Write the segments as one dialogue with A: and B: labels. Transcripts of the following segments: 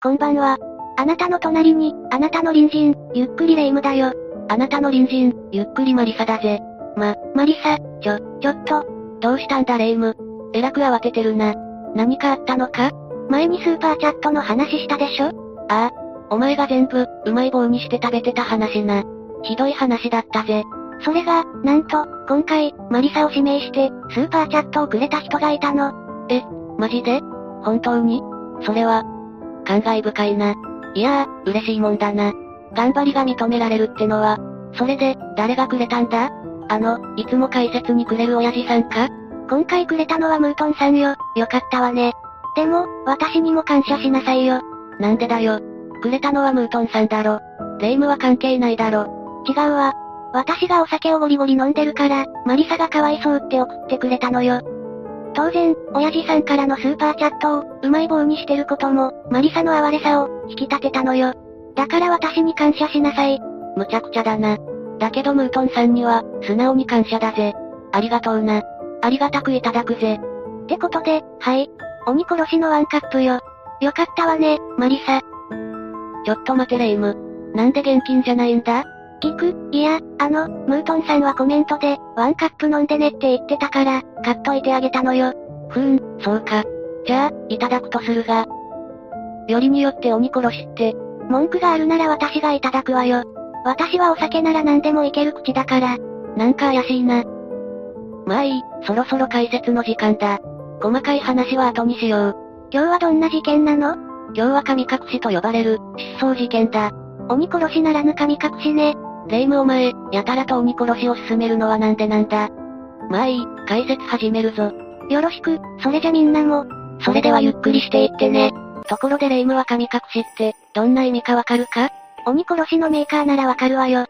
A: こんばんは。あなたの隣に、あなたの隣人、ゆっくり霊夢だよ。
B: あなたの隣人、ゆっくりマリサだぜ。
A: ま、マリサ、ちょ、ちょっと。
B: どうしたんだ霊夢？。えらく慌ててるな。何かあったのか？
A: 前にスーパーチャットの話したでしょ？
B: ああ。お前が全部、うまい棒にして食べてた話な。ひどい話だったぜ。
A: それが、なんと、今回、マリサを指名して、スーパーチャットをくれた人がいたの。
B: え、マジで？本当に？それは、感慨深いな。いやー、嬉しいもんだな。頑張りが認められるってのは、それで、誰がくれたんだ？あの、いつも解説にくれる親父さんか？
A: 今回くれたのはムートンさんよ。よかったわね。でも、私にも感謝しなさいよ。
B: なんでだよ。くれたのはムートンさんだろ。レイムは関係ないだろ。
A: 違うわ。私がお酒をゴリゴリ飲んでるから、マリサがかわいそうって送ってくれたのよ。当然、親父さんからのスーパーチャットを、うまい棒にしてることも、マリサの哀れさを、引き立てたのよ。だから私に感謝しなさい。
B: むちゃくちゃだな。だけどムートンさんには、素直に感謝だぜ。ありがとうな。ありがたくいただくぜ。
A: ってことで、はい。鬼殺しのワンカップよ。よかったわね、マリサ。
B: ちょっと待てレイム。なんで現金じゃないんだ？
A: 聞く？いや、あの、ムートンさんはコメントで、ワンカップ飲んでねって言ってたから、買っといてあげたのよ。
B: ふーん、そうか。じゃあ、いただくとするが。よりによって鬼殺しって。
A: 文句があるなら私がいただくわよ。私はお酒なら何でもいける口だから。
B: なんか怪しいな。まあいい、そろそろ解説の時間だ。細かい話は後にしよう。
A: 今日はどんな事件なの？
B: 今日は神隠しと呼ばれる、失踪事件だ。
A: 鬼殺しならぬ神隠しね。
B: 霊夢お前、やたらと鬼殺しを進めるのはなんでなんだ？まあいい、解説始めるぞ。
A: よろしく、それじゃみんなも。
B: それではゆっくりしていってね。ところで霊夢は神隠しって、どんな意味かわかるか？
A: 鬼殺しのメーカーならわかるわよ。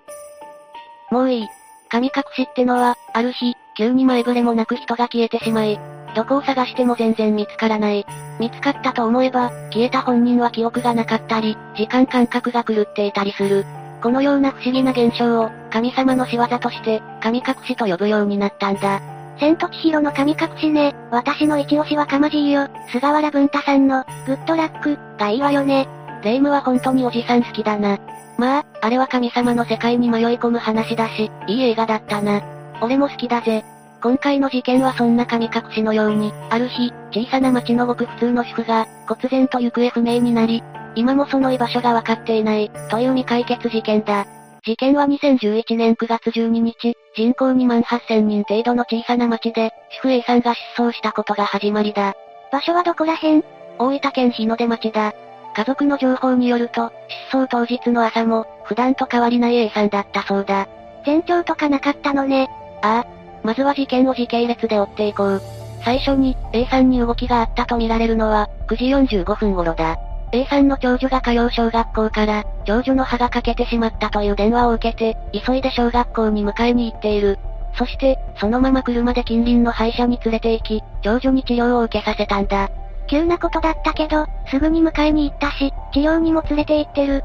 B: もういい。神隠しってのは、ある日、急に前触れもなく人が消えてしまい、どこを探しても全然見つからない。見つかったと思えば、消えた本人は記憶がなかったり、時間感覚が狂っていたりする。このような不思議な現象を、神様の仕業として、神隠しと呼ぶようになったんだ。
A: 千と千尋の神隠しね。私の一押しはかまじいよ。菅原文太さんの、グッドラック、がいいわよね。
B: 霊夢は本当におじさん好きだな。まあ、あれは神様の世界に迷い込む話だし、いい映画だったな。俺も好きだぜ。今回の事件はそんな神隠しのように、ある日、小さな町のごく普通の主婦が、忽然と行方不明になり、今もその居場所がわかっていない、という未解決事件だ。事件は2011年9月12日、人口2万8000人程度の小さな町で、主婦 A さんが失踪したことが始まりだ。
A: 場所はどこら辺？
B: 大分県日の出町だ。家族の情報によると、失踪当日の朝も、普段と変わりない A さんだったそうだ。
A: 前兆とかなかったのね。
B: ああ。まずは事件を時系列で追っていこう。最初に、A さんに動きがあったとみられるのは、9時45分頃だ。A さんの長女が通う小学校から、長女の歯が欠けてしまったという電話を受けて、急いで小学校に迎えに行っている。そして、そのまま車で近隣の歯医者に連れて行き、長女に治療を受けさせたんだ。
A: 急なことだったけど、すぐに迎えに行ったし、治療にも連れて行ってる。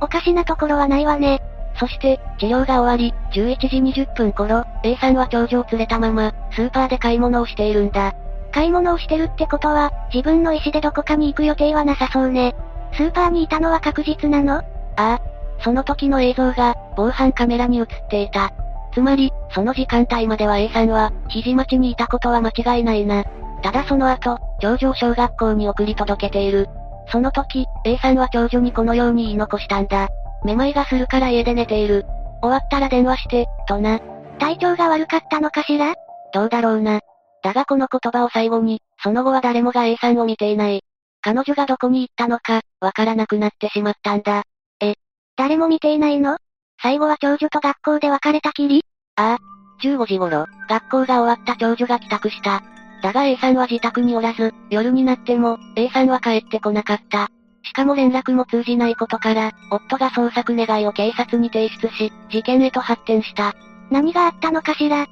A: おかしなところはないわね。
B: そして、治療が終わり、11時20分頃、A さんは長女を連れたまま、スーパーで買い物をしているんだ。
A: 買い物をしてるってことは、自分の意思でどこかに行く予定はなさそうね。スーパーにいたのは確実なの？あ
B: あ。その時の映像が、防犯カメラに映っていた。つまり、その時間帯までは A さんは、肘町にいたことは間違いないな。ただその後、長女を小学校に送り届けている。その時、A さんは長女にこのように言い残したんだ。めまいがするから家で寝ている。終わったら電話して、とな。
A: 体調が悪かったのかしら？
B: どうだろうな。だがこの言葉を最後に、その後は誰もが A さんを見ていない。彼女がどこに行ったのか、わからなくなってしまったんだ。
A: え、誰も見ていないの？最後は長女と学校で別れたきり？
B: ああ。15時頃、学校が終わった長女が帰宅した。だが A さんは自宅におらず、夜になっても、A さんは帰ってこなかった。しかも連絡も通じないことから、夫が捜索願いを警察に提出し、事件へと発展した。
A: 何があったのかしら？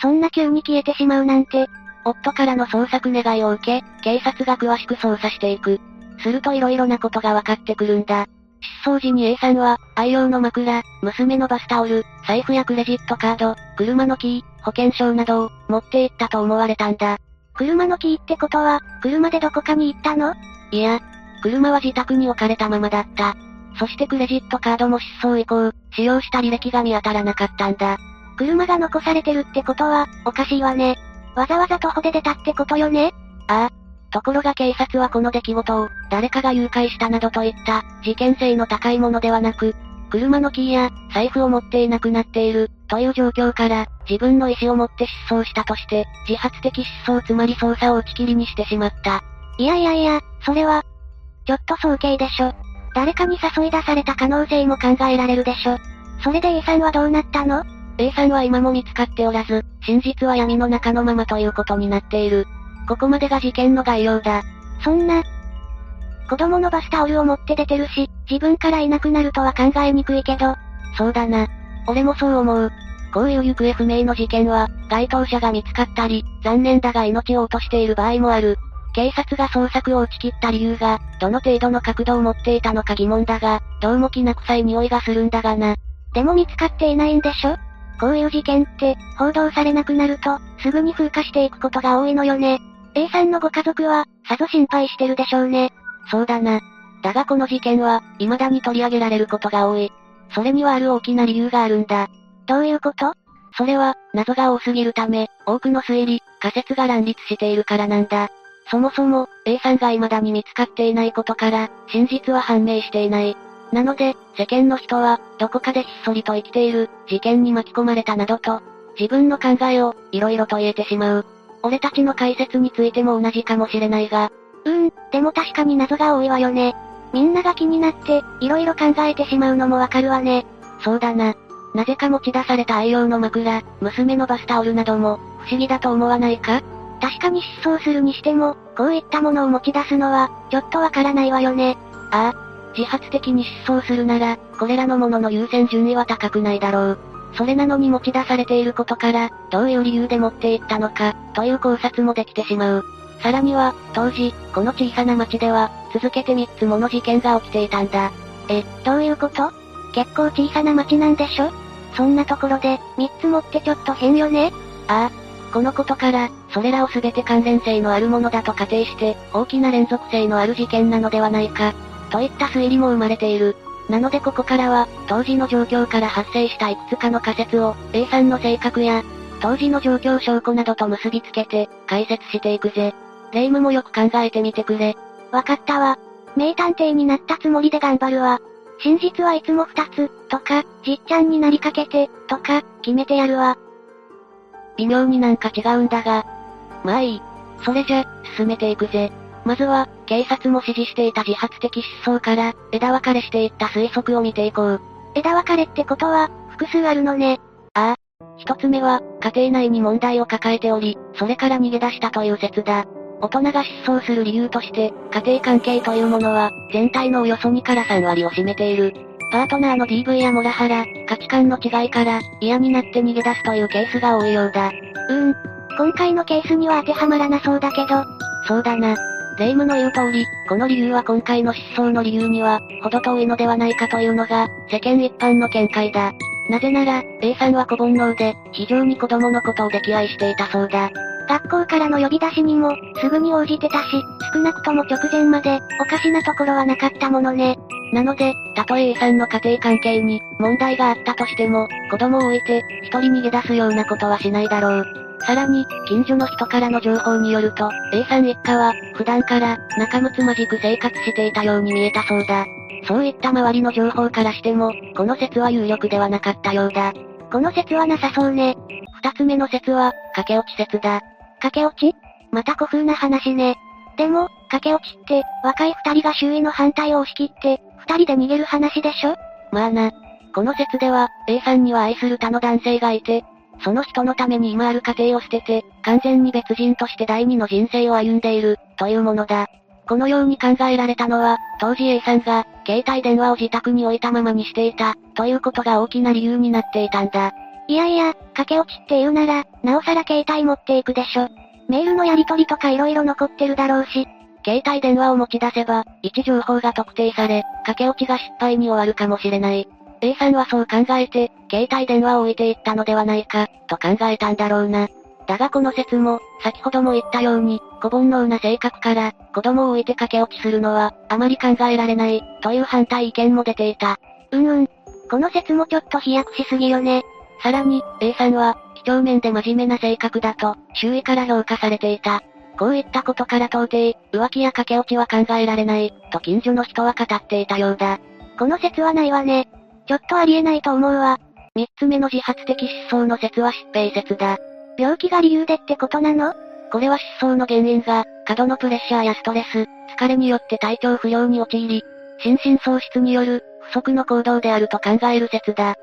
A: そんな急に消えてしまうなんて。
B: 夫からの捜索願いを受け、警察が詳しく捜査していく。すると色々なことが分かってくるんだ。失踪時に A さんは、愛用の枕、娘のバスタオル、財布やクレジットカード、車のキー、保険証などを、持って行ったと思われたんだ。
A: 車のキーってことは、車でどこかに行ったの？
B: いや、車は自宅に置かれたままだった。そしてクレジットカードも失踪以降、使用した履歴が見当たらなかったんだ。
A: 車が残されてるってことは、おかしいわね。わざわざ徒歩で出たってことよね？
B: ああ。ところが警察はこの出来事を、誰かが誘拐したなどといった、事件性の高いものではなく、車のキーや、財布を持っていなくなっている、という状況から、自分の意思を持って失踪したとして、自発的失踪つまり捜査を打ち切りにしてしまった。
A: いやいやいや、それは、ちょっと早計でしょ。誰かに誘い出された可能性も考えられるでしょ。それで A さんはどうなったの？
B: ?A さんは今も見つかっておらず、真実は闇の中のままということになっている。ここまでが事件の概要だ。
A: そんな、子供のバスタオルを持って出てるし、自分からいなくなるとは考えにくいけど。
B: そうだな。俺もそう思う。こういう行方不明の事件は、該当者が見つかったり、残念だが命を落としている場合もある。警察が捜索を打ち切った理由が、どの程度の角度を持っていたのか疑問だが、どうもきな臭い匂いがするんだがな。
A: でも見つかっていないんでしょこういう事件って、報道されなくなると、すぐに風化していくことが多いのよね。A さんのご家族は、さぞ心配してるでしょうね。
B: そうだな。だがこの事件は、未だに取り上げられることが多い。それにはある大きな理由があるんだ。
A: どういうこと？
B: それは、謎が多すぎるため、多くの推理、仮説が乱立しているからなんだ。そもそも、A さんが未だに見つかっていないことから、真実は判明していない。なので、世間の人は、どこかでひっそりと生きている、事件に巻き込まれたなどと、自分の考えを、色々と言えてしまう。俺たちの解説についても同じかもしれないが。
A: うーん、でも確かに謎が多いわよね。みんなが気になって、色々考えてしまうのもわかるわね。
B: そうだな。なぜか持ち出された愛用の枕、娘のバスタオルなども、不思議だと思わないか？
A: 確かに失踪するにしても、こういったものを持ち出すのは、ちょっとわからないわよね。
B: ああ。自発的に失踪するなら、これらのものの優先順位は高くないだろう。それなのに持ち出されていることから、どういう理由で持っていったのか、という考察もできてしまう。さらには、当時、この小さな町では、続けて3つもの事件が起きていたんだ。
A: え、どういうこと？結構小さな町なんでしょ？そんなところで、3つもってちょっと変よね？
B: ああ。このことから、それらを全て関連性のあるものだと仮定して、大きな連続性のある事件なのではないか、といった推理も生まれている。なのでここからは、当時の状況から発生したいくつかの仮説を、A さんの性格や、当時の状況証拠などと結びつけて、解説していくぜ。霊夢もよく考えてみてくれ。
A: わかったわ。名探偵になったつもりで頑張るわ。真実はいつも二つ、とか、じっちゃんになりかけて、とか、決めてやるわ。
B: 微妙になんか違うんだが。まあいい。それじゃ、進めていくぜ。まずは、警察も指示していた自発的失踪から、枝分かれしていった推測を見ていこう。
A: 枝分かれってことは、複数あるのね。
B: ああ。一つ目は、家庭内に問題を抱えており、それから逃げ出したという説だ。大人が失踪する理由として、家庭関係というものは、全体のおよそ2から3割を占めている。パートナーの DV やモラハラ、価値観の違いから、嫌になって逃げ出すというケースが多いようだ。
A: うーん。今回のケースには当てはまらなそうだけど。
B: そうだな。霊夢の言う通り、この理由は今回の失踪の理由には、程遠いのではないかというのが、世間一般の見解だ。なぜなら、A さんは子煩悩で、非常に子供のことを溺愛していたそうだ。
A: 学校からの呼び出しにも、すぐに応じてたし、少なくとも直前まで、おかしなところはなかったものね。
B: なので、たとえ A さんの家庭関係に、問題があったとしても、子供を置いて、一人逃げ出すようなことはしないだろう。さらに、近所の人からの情報によると、A さん一家は、普段から、仲睦まじく生活していたように見えたそうだ。そういった周りの情報からしても、この説は有力ではなかったようだ。
A: この説はなさそうね。
B: 二つ目の説は、駆け落ち説だ。
A: 駆け落ち？また古風な話ね。でも、駆け落ちって、若い二人が周囲の反対を押し切って、二人で逃げる話でしょ？
B: まあな。この説では、A さんには愛する他の男性がいて、その人のために今ある家庭を捨てて、完全に別人として第二の人生を歩んでいる、というものだ。このように考えられたのは、当時 A さんが、携帯電話を自宅に置いたままにしていた、ということが大きな理由になっていたんだ。
A: いやいや、駆け落ちって言うなら、なおさら携帯持っていくでしょ。メールのやり取りとか色々残ってるだろうし。
B: 携帯電話を持ち出せば、位置情報が特定され、駆け落ちが失敗に終わるかもしれない。A さんはそう考えて、携帯電話を置いていったのではないか、と考えたんだろうな。だがこの説も、先ほども言ったように、小煩悩な性格から、子供を置いて駆け落ちするのは、あまり考えられない、という反対意見も出ていた。
A: うんうん。この説もちょっと飛躍しすぎよね。
B: さらに、A さんは、几帳面で真面目な性格だと、周囲から評価されていた。こういったことから到底、浮気や駆け落ちは考えられない、と近所の人は語っていたようだ。
A: この説はないわね。ちょっとありえないと思うわ。
B: 三つ目の自発的失踪の説は疾病説だ。
A: 病気が理由でってことなの？
B: これは失踪の原因が、過度のプレッシャーやストレス、疲れによって体調不良に陥り、心神喪失による、不足の行動であると考える説だ。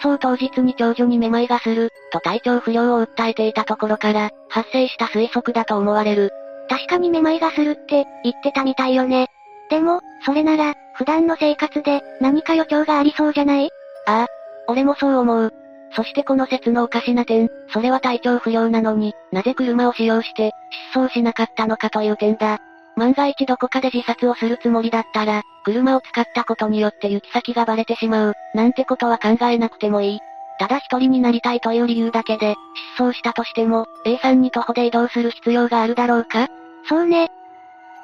B: 失踪当日に長女にめまいがする、と体調不良を訴えていたところから、発生した推測だと思われる。
A: 確かにめまいがするって、言ってたみたいよね。でも、それなら、普段の生活で、何か予兆がありそうじゃない？
B: ああ。俺もそう思う。そしてこの説のおかしな点、それは体調不良なのに、なぜ車を使用して、失踪しなかったのかという点だ。万が一どこかで自殺をするつもりだったら、車を使ったことによって行き先がバレてしまう、なんてことは考えなくてもいい。ただ一人になりたいという理由だけで、失踪したとしても、A さんに徒歩で移動する必要があるだろうか？
A: そうね。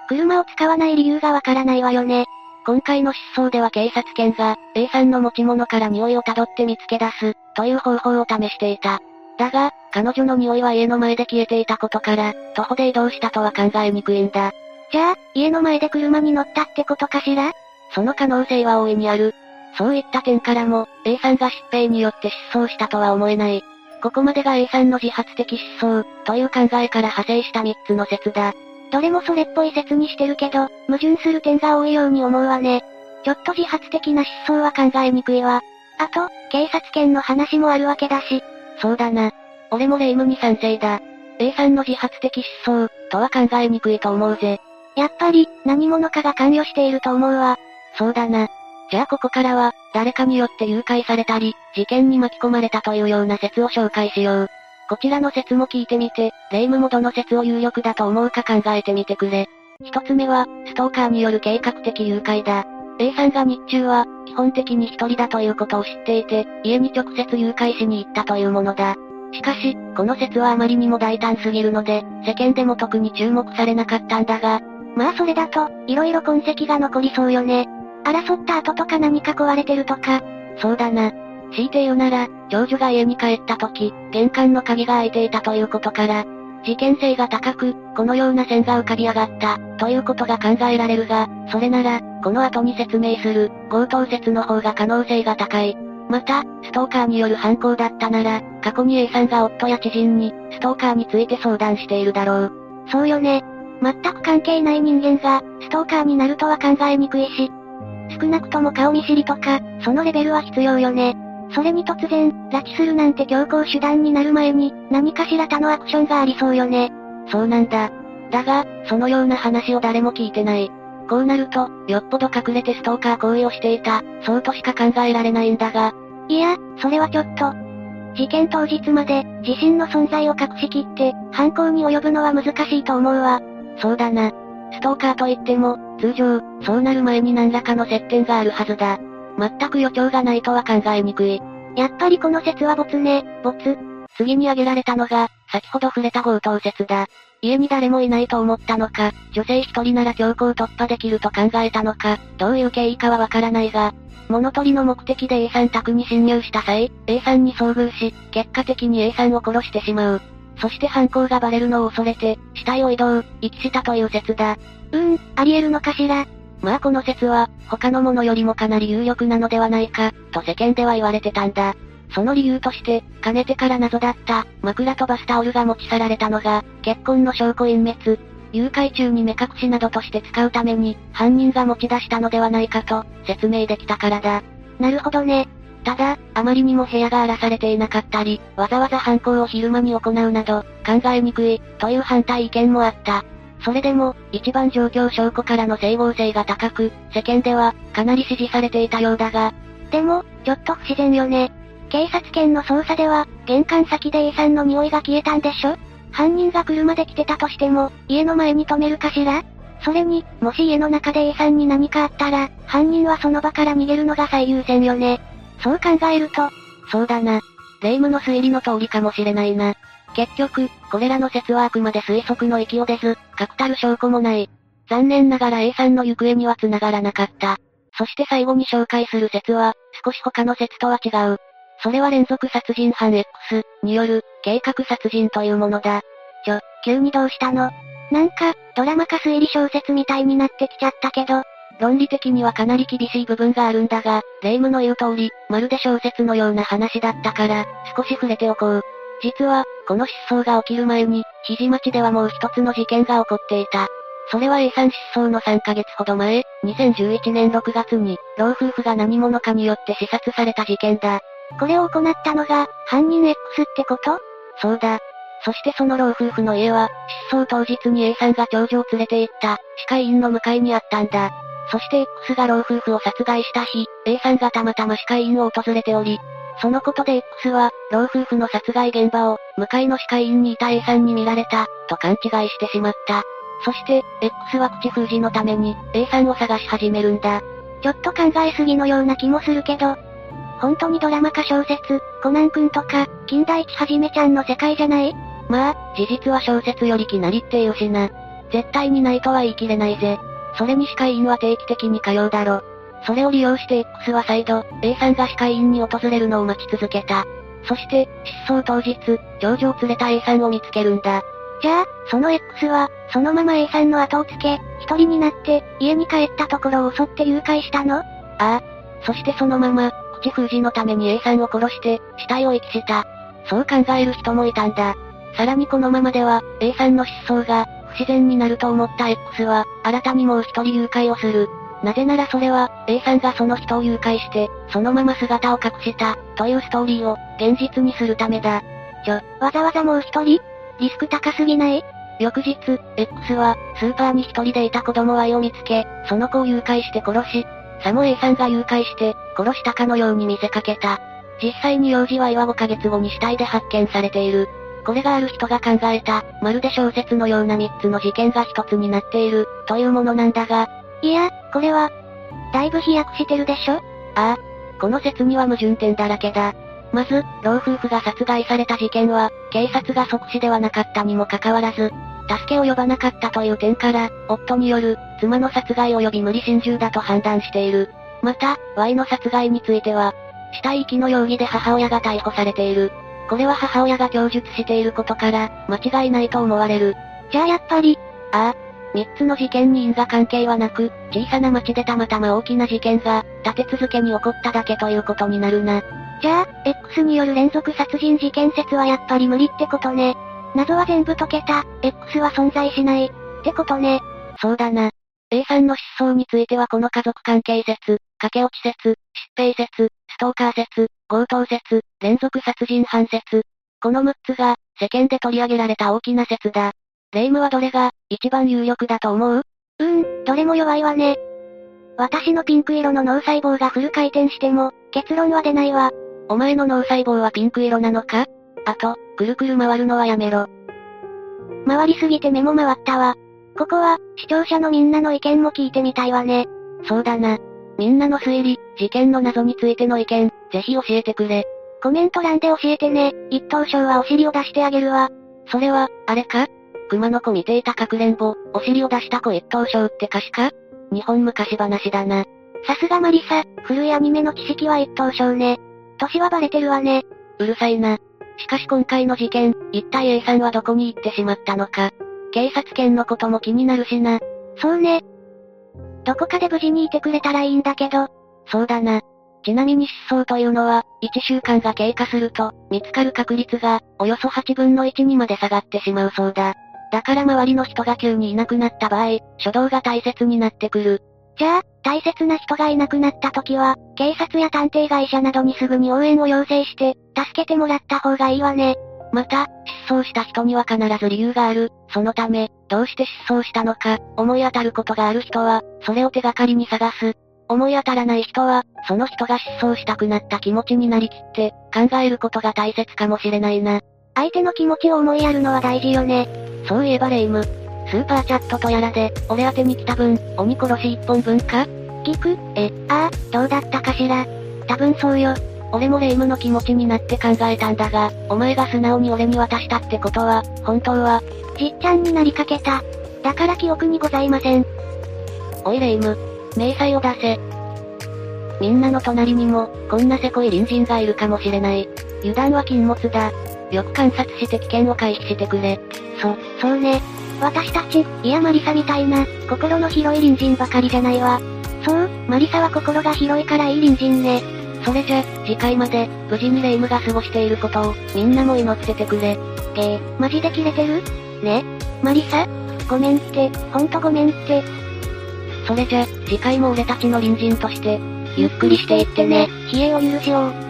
A: 車を使わない理由がわからないわよね。
B: 今回の失踪では警察犬が、A さんの持ち物から匂いを辿って見つけ出す、という方法を試していた。だが、彼女の匂いは家の前で消えていたことから、徒歩で移動したとは考えにくいんだ。
A: じゃあ、家の前で車に乗ったってことかしら？
B: その可能性は大いにある。そういった点からも、A さんが疾病によって失踪したとは思えない。ここまでが A さんの自発的失踪、という考えから派生した3つの説だ。
A: どれもそれっぽい説にしてるけど、矛盾する点が多いように思うわね。ちょっと自発的な失踪は考えにくいわ。あと、警察犬の話もあるわけだし。
B: そうだな。俺も霊夢に賛成だ。A さんの自発的失踪、とは考えにくいと思うぜ。
A: やっぱり、何者かが関与していると思うわ。
B: そうだな。じゃあここからは、誰かによって誘拐されたり、事件に巻き込まれたというような説を紹介しよう。こちらの説も聞いてみて、霊夢もどの説を有力だと思うか考えてみてくれ。一つ目は、ストーカーによる計画的誘拐だ。A さんが日中は、基本的に一人だということを知っていて、家に直接誘拐しに行ったというものだ。しかし、この説はあまりにも大胆すぎるので、世間でも特に注目されなかったんだが、
A: まあそれだと、色々痕跡が残りそうよね。争った後とか何か壊れてるとか。
B: そうだな。強いて言うなら、長女が家に帰った時、玄関の鍵が開いていたということから、事件性が高く、このような線が浮かび上がった、ということが考えられるが、それなら、この後に説明する、強盗説の方が可能性が高い。また、ストーカーによる犯行だったなら、過去に A さんが夫や知人に、ストーカーについて相談しているだろう。
A: そうよね。全く関係ない人間が、ストーカーになるとは考えにくいし、少なくとも顔見知りとか、そのレベルは必要よね。それに突然、拉致するなんて強行手段になる前に、何かしら他のアクションがありそうよね。
B: そうなんだ。だが、そのような話を誰も聞いてない。こうなると、よっぽど隠れてストーカー行為をしていた、そうとしか考えられないんだが。
A: いや、それはちょっと。事件当日まで、自身の存在を隠しきって、犯行に及ぶのは難しいと思うわ。
B: そうだな。ストーカーといっても、通常、そうなる前に何らかの接点があるはずだ。全く予兆がないとは考えにくい。
A: やっぱりこの説は没ね、没。
B: 次に挙げられたのが、先ほど触れた強盗説だ。家に誰もいないと思ったのか、女性一人なら強行突破できると考えたのか、どういう経緯かはわからないが、物取りの目的で A さん宅に侵入した際、A さんに遭遇し、結果的に A さんを殺してしまう。そして犯行がバレるのを恐れて、死体を移動、遺棄したという説だ。
A: うーん、あり得るのかしら。
B: まあこの説は、他のものよりもかなり有力なのではないか、と世間では言われてたんだ。その理由として、かねてから謎だった、枕とバスタオルが持ち去られたのが、結婚の証拠隠滅、誘拐中に目隠しなどとして使うために、犯人が持ち出したのではないかと、説明できたからだ。
A: なるほどね。
B: ただ、あまりにも部屋が荒らされていなかったり、わざわざ犯行を昼間に行うなど、考えにくい、という反対意見もあった。それでも、一番状況証拠からの整合性が高く、世間では、かなり支持されていたようだが、
A: でも、ちょっと不自然よね。警察犬の捜査では、玄関先で A さんの匂いが消えたんでしょ？犯人が車で来てたとしても、家の前に止めるかしら？それに、もし家の中で A さんに何かあったら、犯人はその場から逃げるのが最優先よね。そう考えると、
B: そうだな。霊夢の推理の通りかもしれないな。結局、これらの説はあくまで推測の域を出ず、確たる証拠もない。残念ながら A さんの行方には繋がらなかった。そして最後に紹介する説は、少し他の説とは違う。それは連続殺人犯 X による計画殺人というものだ。
A: ちょ、急にどうしたの？なんか、ドラマか推理小説みたいになってきちゃったけど、
B: 論理的にはかなり厳しい部分があるんだが、霊夢の言う通り、まるで小説のような話だったから、少し触れておこう。実は、この失踪が起きる前に、肘町ではもう一つの事件が起こっていた。それは A さん失踪の3ヶ月ほど前、2011年6月に、老夫婦が何者かによって刺殺された事件だ。
A: これを行ったのが、犯人 X ってこと？
B: そうだ。そしてその老夫婦の家は、失踪当日に A さんが長女を連れて行った、歯科医院の向かいにあったんだ。そして X が老夫婦を殺害した日、A さんがたまたま歯科医院を訪れており、そのことで X は、老夫婦の殺害現場を、向かいの歯科医院にいた A さんに見られた、と勘違いしてしまった。そして、X は口封じのために、A さんを探し始めるんだ。
A: ちょっと考えすぎのような気もするけど、本当にドラマか小説、コナン君とか、金田一はじめちゃんの世界じゃない？
B: まあ、事実は小説よりきなりっていうしな。絶対にないとは言い切れないぜ。それに歯科医院は定期的に通うだろ。それを利用して X は再度、A さんが歯科医院に訪れるのを待ち続けた。そして、失踪当日、長女を連れた A さんを見つけるんだ。
A: じゃあ、その X は、そのまま A さんの後をつけ、一人になって、家に帰ったところを襲って誘拐したの？あ
B: あ。そしてそのまま、口封じのために A さんを殺して、死体を遺棄した。そう考える人もいたんだ。さらにこのままでは、A さんの失踪が、不自然になると思った X は、新たにもう一人誘拐をする。なぜならそれは、A さんがその人を誘拐して、そのまま姿を隠した、というストーリーを、現実にするためだ。
A: ちょ、わざわざもう一人？リスク高すぎない？
B: 翌日、X は、スーパーに一人でいた子供 Y を見つけ、その子を誘拐して殺し、さも A さんが誘拐して、殺したかのように見せかけた。実際に幼児 Y は5ヶ月後に死体で発見されている。これがある人が考えた、まるで小説のような3つの事件が1つになっている、というものなんだが。
A: いや、これは、だいぶ飛躍してるでしょ?
B: ああ。この説には矛盾点だらけだ。まず、老夫婦が殺害された事件は、警察が即死ではなかったにもかかわらず、助けを呼ばなかったという点から、夫による、妻の殺害及び無理心中だと判断している。また、Y の殺害については、死体遺棄の容疑で母親が逮捕されている。これは母親が供述していることから、間違いないと思われる。
A: じゃあやっぱり、
B: ああ、三つの事件に因果関係はなく、小さな町でたまたま大きな事件が、立て続けに起こっただけということになるな。
A: じゃあ、X による連続殺人事件説はやっぱり無理ってことね。謎は全部解けた、X は存在しない、ってことね。
B: そうだな。A さんの失踪についてはこの家族関係説、駆け落ち説、疾病説、ストーカー説、強盗説、連続殺人犯説。この6つが、世間で取り上げられた大きな説だ。霊夢はどれが、一番有力だと思う？
A: うーん、どれも弱いわね。私のピンク色の脳細胞がフル回転しても、結論は出ないわ。
B: お前の脳細胞はピンク色なのか？あと、くるくる回るのはやめろ。
A: 回りすぎて目も回ったわ。ここは、視聴者のみんなの意見も聞いてみたいわね。
B: そうだな。みんなの推理、事件の謎についての意見、ぜひ教えてくれ。
A: コメント欄で教えてね。一等賞はお尻を出してあげるわ。
B: それは、あれか？熊の子見ていたかくれんぼ、お尻を出した子一等賞って歌詞か？日本昔話だな。
A: さすがマリサ、古いアニメの知識は一等賞ね。年はバレてるわね。
B: うるさいな。しかし今回の事件、一体 A さんはどこに行ってしまったのか。警察犬のことも気になるしな。
A: そうね。どこかで無事にいてくれたらいいんだけど。
B: そうだな。ちなみに失踪というのは、1週間が経過すると、見つかる確率が、およそ8分の1にまで下がってしまうそうだ。だから周りの人が急にいなくなった場合、初動が大切になってくる。
A: じゃあ、大切な人がいなくなった時は、警察や探偵会社などにすぐに応援を要請して、助けてもらった方がいいわね。
B: また、失踪した人には必ず理由がある。そのため、どうして失踪したのか、思い当たることがある人は、それを手がかりに探す。思い当たらない人は、その人が失踪したくなった気持ちになりきって、考えることが大切かもしれないな。
A: 相手の気持ちを思いやるのは大事よね。
B: そういえばレイム。スーパーチャットとやらで、俺宛てに来た分、鬼殺し一本分か？
A: 聞く？え、ああ、どうだったかしら？多分そうよ。
B: 俺も霊夢の気持ちになって考えたんだが、お前が素直に俺に渡したってことは、本当は、
A: じっちゃんの名にかけた。だから記憶にございません。
B: おい霊夢、明細を出せ。みんなの隣にも、こんなせこい隣人がいるかもしれない。油断は禁物だ。よく観察して危険を回避してくれ。
A: そ、そうね。私たち、いやマリサみたいな、心の広い隣人ばかりじゃないわ。そう、マリサは心が広いからいい隣人ね。
B: それじゃ、次回まで、無事にレ夢ムが過ごしていることを、みんなも祈っててくれ。
A: えー、マジでキレてる？ね？マリサ？ごめんって、ほんとごめんって。
B: それじゃ、次回も俺たちの隣人として、ゆっくりしていってね。
A: 冷えを許しよう。